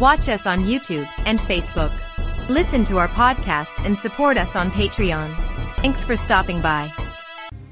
Watch us on YouTube and Facebook. Listen to our podcast and support us on Patreon. Thanks for stopping by.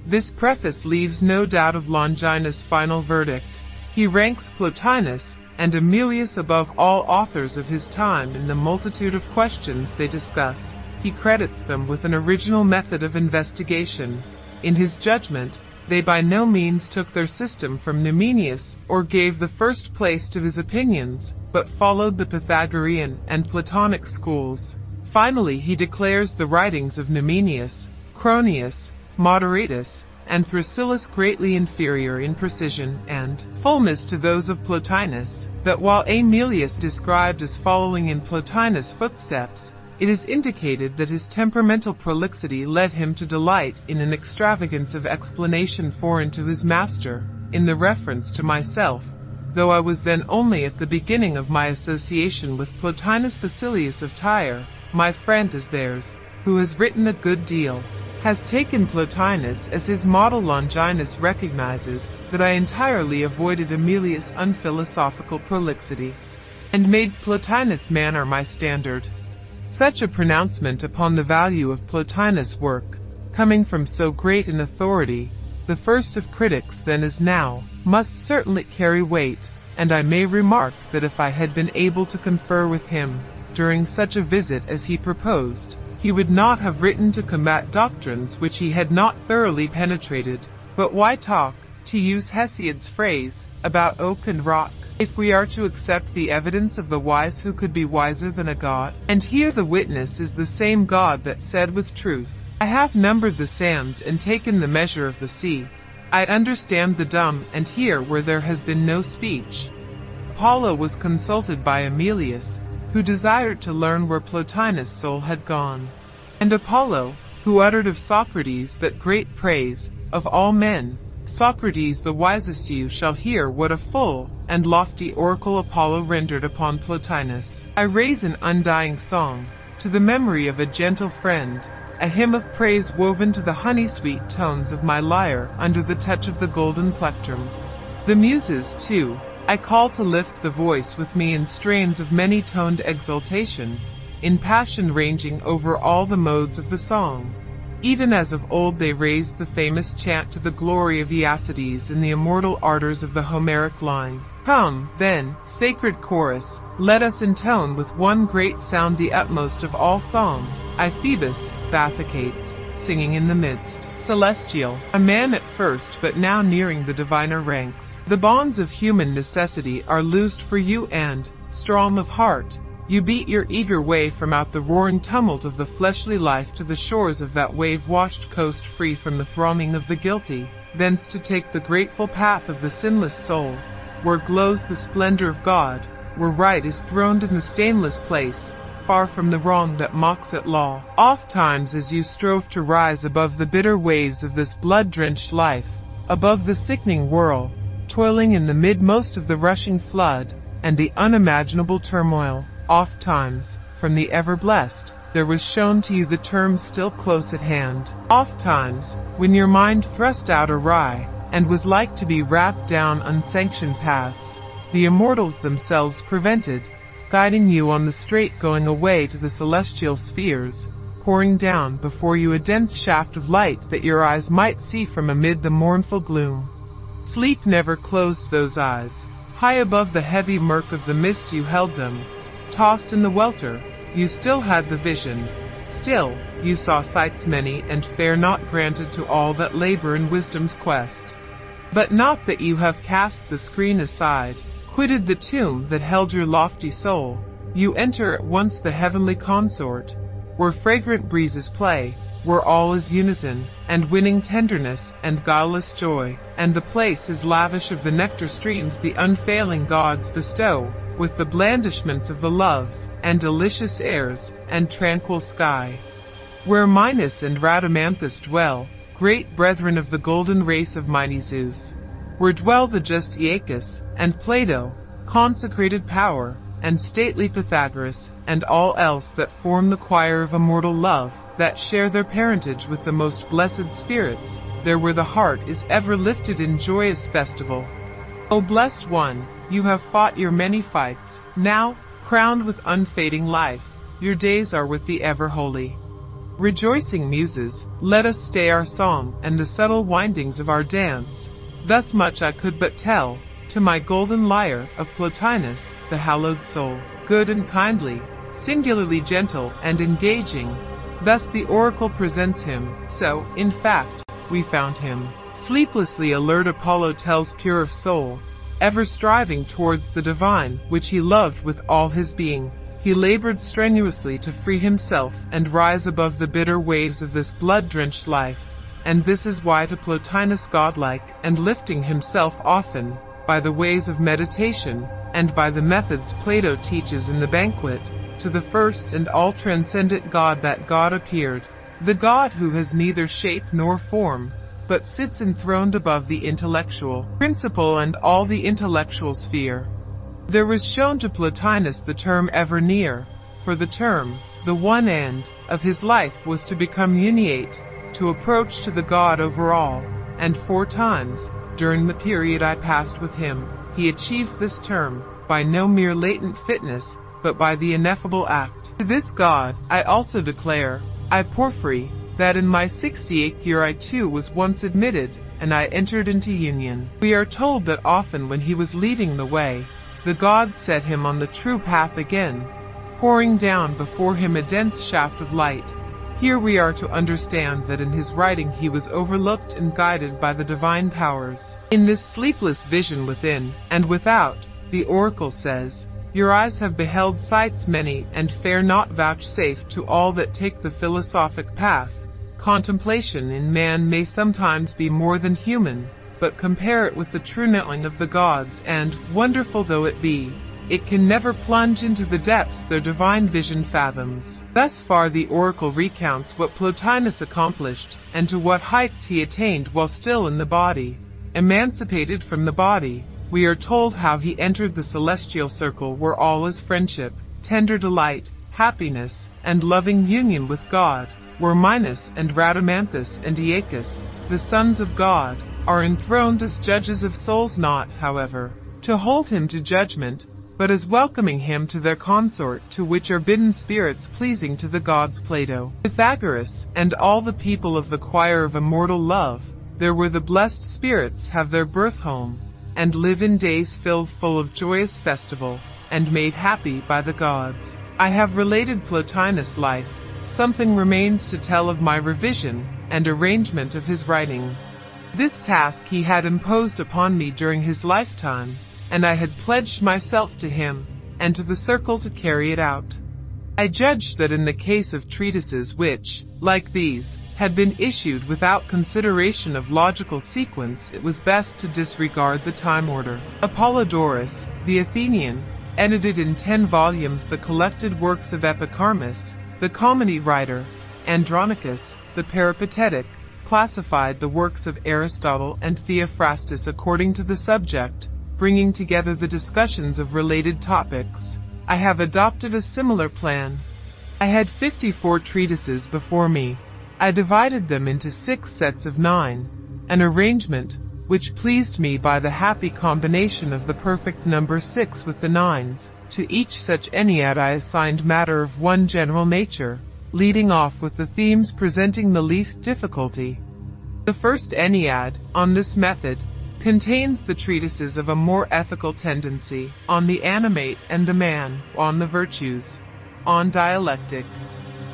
This preface leaves no doubt of Longinus' final verdict. He ranks Plotinus and Amelius above all authors of his time in the multitude of questions they discuss. He credits them with an original method of investigation. In his judgment, they by no means took their system from Numenius or gave the first place to his opinions, but followed the Pythagorean and Platonic schools. Finally he declares the writings of Numenius, Cronius, Moderatus, and Thrasyllus greatly inferior in precision and fullness to those of Plotinus, that while Amelius described as following in Plotinus' footsteps, it is indicated that his temperamental prolixity led him to delight in an extravagance of explanation foreign to his master, in the reference to myself, though I was then only at the beginning of my association with Plotinus Basilius of Tyre, my friend is theirs, who has written a good deal, has taken Plotinus as his model Longinus recognizes that I entirely avoided Amelius' unphilosophical prolixity, and made Plotinus' manner my standard. Such a pronouncement upon the value of Plotinus' work, coming from so great an authority, the first of critics then as now, must certainly carry weight, and I may remark that if I had been able to confer with him, during such a visit as he proposed, he would not have written to combat doctrines which he had not thoroughly penetrated. But why talk, to use Hesiod's phrase, about oak and rock? If we are to accept the evidence of the wise who could be wiser than a god, and here the witness is the same God that said with truth, I have numbered the sands and taken the measure of the sea. I understand the dumb and hear where there has been no speech. Apollo was consulted by Amelius, who desired to learn where Plotinus' soul had gone. And Apollo, who uttered of Socrates that great praise, of all men, Socrates the wisest you shall hear what a full and lofty oracle Apollo rendered upon Plotinus. I raise an undying song, to the memory of a gentle friend, a hymn of praise woven to the honey-sweet tones of my lyre under the touch of the golden plectrum. The muses, too, I call to lift the voice with me in strains of many-toned exultation, in passion ranging over all the modes of the song. Even as of old they raised the famous chant to the glory of Aeacides in the immortal ardors of the Homeric line. Come, then, sacred chorus, let us intone with one great sound the utmost of all song. I Phoebus, Bathycates, singing in the midst. Celestial, a man at first but now nearing the diviner ranks. The bonds of human necessity are loosed for you and, strong of heart, you beat your eager way from out the roaring tumult of the fleshly life to the shores of that wave-washed coast free from the thronging of the guilty, thence to take the grateful path of the sinless soul, where glows the splendor of God, where right is throned in the stainless place, far from the wrong that mocks at law. Oft times as you strove to rise above the bitter waves of this blood-drenched life, above the sickening whirl, toiling in the midmost of the rushing flood, and the unimaginable turmoil, Oft times, from the ever-blessed, there was shown to you the term still close at hand. Oft times, when your mind thrust out awry, and was like to be wrapped down unsanctioned paths, the immortals themselves prevented, guiding you on the straight going away to the celestial spheres, pouring down before you a dense shaft of light that your eyes might see from amid the mournful gloom. Sleep never closed those eyes. High above the heavy murk of the mist you held them, Tossed in the welter, you still had the vision. Still, you saw sights many and fair not granted to all that labor in wisdom's quest. But not that you have cast the screen aside, quitted the tomb that held your lofty soul. You enter at once the heavenly consort, where fragrant breezes play, where all is unison, and winning tenderness, and guileless joy, and the place is lavish of the nectar streams the unfailing gods bestow, with the blandishments of the loves, and delicious airs, and tranquil sky. Where Minos and Rhadamanthus dwell, great brethren of the golden race of mighty Zeus. Where dwell the just Aeacus, and Plato, consecrated power, and stately Pythagoras, and all else that form the choir of immortal love, that share their parentage with the most blessed spirits, there where the heart is ever lifted in joyous festival. O blessed one, you have fought your many fights. Now, crowned with unfading life, your days are with the ever-holy. Rejoicing muses, let us stay our song and the subtle windings of our dance. Thus much I could but tell, to my golden lyre, of Plotinus, the hallowed soul, good and kindly, singularly gentle and engaging. Thus the oracle presents him, so, in fact, we found him. Sleeplessly alert Apollo tells pure of soul, ever striving towards the divine, which he loved with all his being. He labored strenuously to free himself and rise above the bitter waves of this blood-drenched life. And this is why to Plotinus godlike and lifting himself often, by the ways of meditation, and by the methods Plato teaches in the banquet, to the first and all-transcendent God that God appeared, the God who has neither shape nor form, but sits enthroned above the intellectual principle and all the intellectual sphere. There was shown to Plotinus the term ever near, for the term, the one end, of his life was to become uniate, to approach to the God over all, and four times, during the period I passed with him, he achieved this term, by no mere latent fitness, but by the ineffable act. To this God, I also declare, I Porphyry, that in my 68th year I too was once admitted, and I entered into union. We are told that often when he was leading the way, the God set him on the true path again, pouring down before him a dense shaft of light. Here we are to understand that in his writing he was overlooked and guided by the divine powers. In this sleepless vision within and without, the oracle says, Your eyes have beheld sights many and fare not vouchsafe to all that take the philosophic path. Contemplation in man may sometimes be more than human, but compare it with the true knowing of the gods, and, wonderful though it be, it can never plunge into the depths their divine vision fathoms. Thus far the oracle recounts what Plotinus accomplished, and to what heights he attained while still in the body. Emancipated from the body, we are told how he entered the celestial circle where all is friendship, tender delight, happiness, and loving union with God, where Minos and Rhadamanthus and Aeacus, the sons of God, are enthroned as judges of souls not, however, to hold him to judgment, but as welcoming him to their consort to which are bidden spirits pleasing to the gods Plato, Pythagoras, and all the people of the choir of immortal love, there where the blessed spirits have their birth home, and live in days filled full of joyous festival, and made happy by the gods. I have related Plotinus' life, something remains to tell of my revision and arrangement of his writings. This task he had imposed upon me during his lifetime, and I had pledged myself to him, and to the circle to carry it out. I judged that in the case of treatises which, like these, had been issued without consideration of logical sequence, it was best to disregard the time order. Apollodorus, the Athenian, edited in ten volumes the collected works of Epicharmus, the comedy writer, Andronicus, the peripatetic, classified the works of Aristotle and Theophrastus according to the subject, bringing together the discussions of related topics. I have adopted a similar plan. I had 54 treatises before me. I divided them into six sets of nine, an arrangement which pleased me by the happy combination of the perfect number six with the nines. To each such ennead I assigned matter of one general nature, leading off with the themes presenting the least difficulty. The first Ennead, on this method, contains the treatises of a more ethical tendency, on the animate and the man, on the virtues, on dialectic,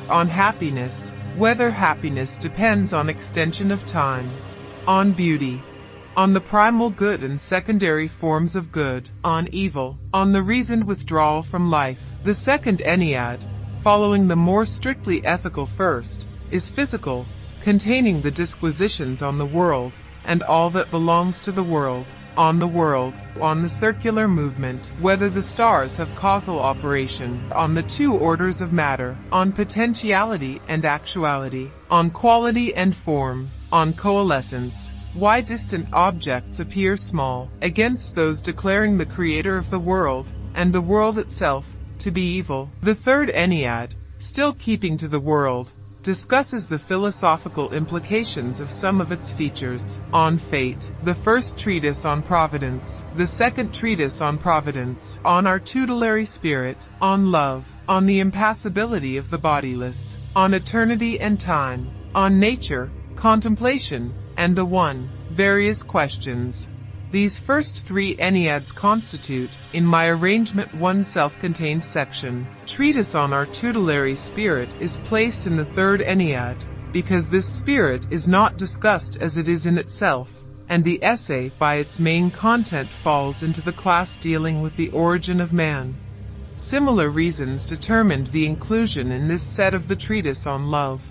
on happiness, whether happiness depends on extension of time, on beauty, on the primal good and secondary forms of good, on evil, on the reasoned withdrawal from life. The second Ennead, following the more strictly ethical first, is physical, containing the disquisitions on the world, and all that belongs to the world, on the world, on the circular movement, whether the stars have causal operation, on the two orders of matter, on potentiality and actuality, on quality and form, on coalescence, why distant objects appear small, against those declaring the creator of the world, and the world itself, to be evil. The third Ennead, still keeping to the world, discusses the philosophical implications of some of its features. On Fate, the first treatise on Providence, the second treatise on providence, on our tutelary spirit, on love, on the impassibility of the bodiless, on eternity and time, on nature, contemplation, and the one, various questions. These first three Enneads constitute, in my arrangement one self-contained section. Treatise on our tutelary spirit is placed in the third Ennead, because this spirit is not discussed as it is in itself, and the essay by its main content falls into the class dealing with the origin of man. Similar reasons determined the inclusion in this set of the treatise on love.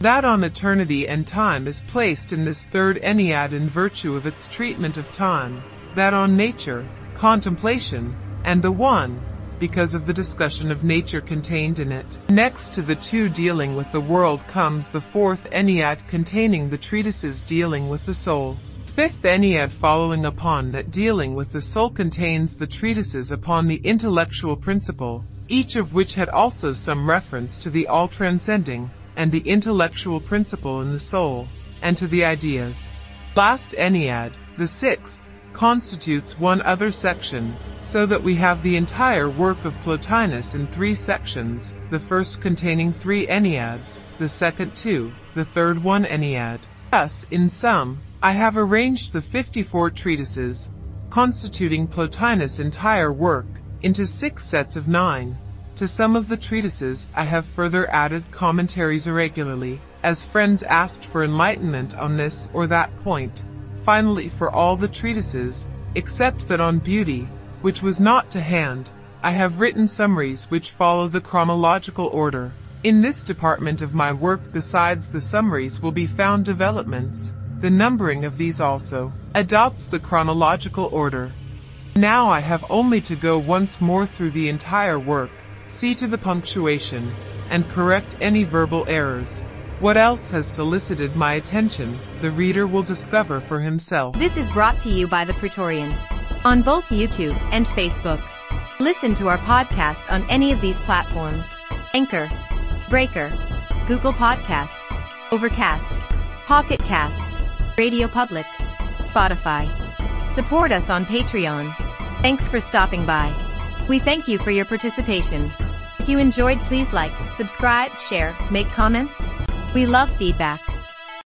That on eternity and time is placed in this third Ennead in virtue of its treatment of time, that on nature, contemplation, and the one, because of the discussion of nature contained in it. Next to the two dealing with the world comes the fourth Ennead containing the treatises dealing with the soul. Fifth Ennead following upon that dealing with the soul contains the treatises upon the intellectual principle, each of which had also some reference to the all-transcending, and the intellectual principle in the soul, and to the ideas. Last Ennead, the sixth, constitutes one other section, so that we have the entire work of Plotinus in three sections, the first containing three Enneads, the second two, the third one Ennead. Thus, in sum, I have arranged the 54 treatises, constituting Plotinus' entire work, into six sets of nine. To some of the treatises I have further added commentaries irregularly, as friends asked for enlightenment on this or that point. Finally, for all the treatises, except that on beauty, which was not to hand, I have written summaries which follow the chronological order. In this department of my work besides the summaries will be found developments. The numbering of these also adopts the chronological order. Now I have only to go once more through the entire work, see to the punctuation, and correct any verbal errors. What else has solicited my attention, the reader will discover for himself. This is brought to you by the Praetorian on both YouTube and Facebook. Listen to our podcast on any of these platforms. Anchor, Breaker, Google Podcasts, Overcast, Pocket Casts, Radio Public, Spotify. Support us on Patreon. Thanks for stopping by. We thank you for your participation. If you enjoyed, please like, subscribe, share, make comments. We love feedback.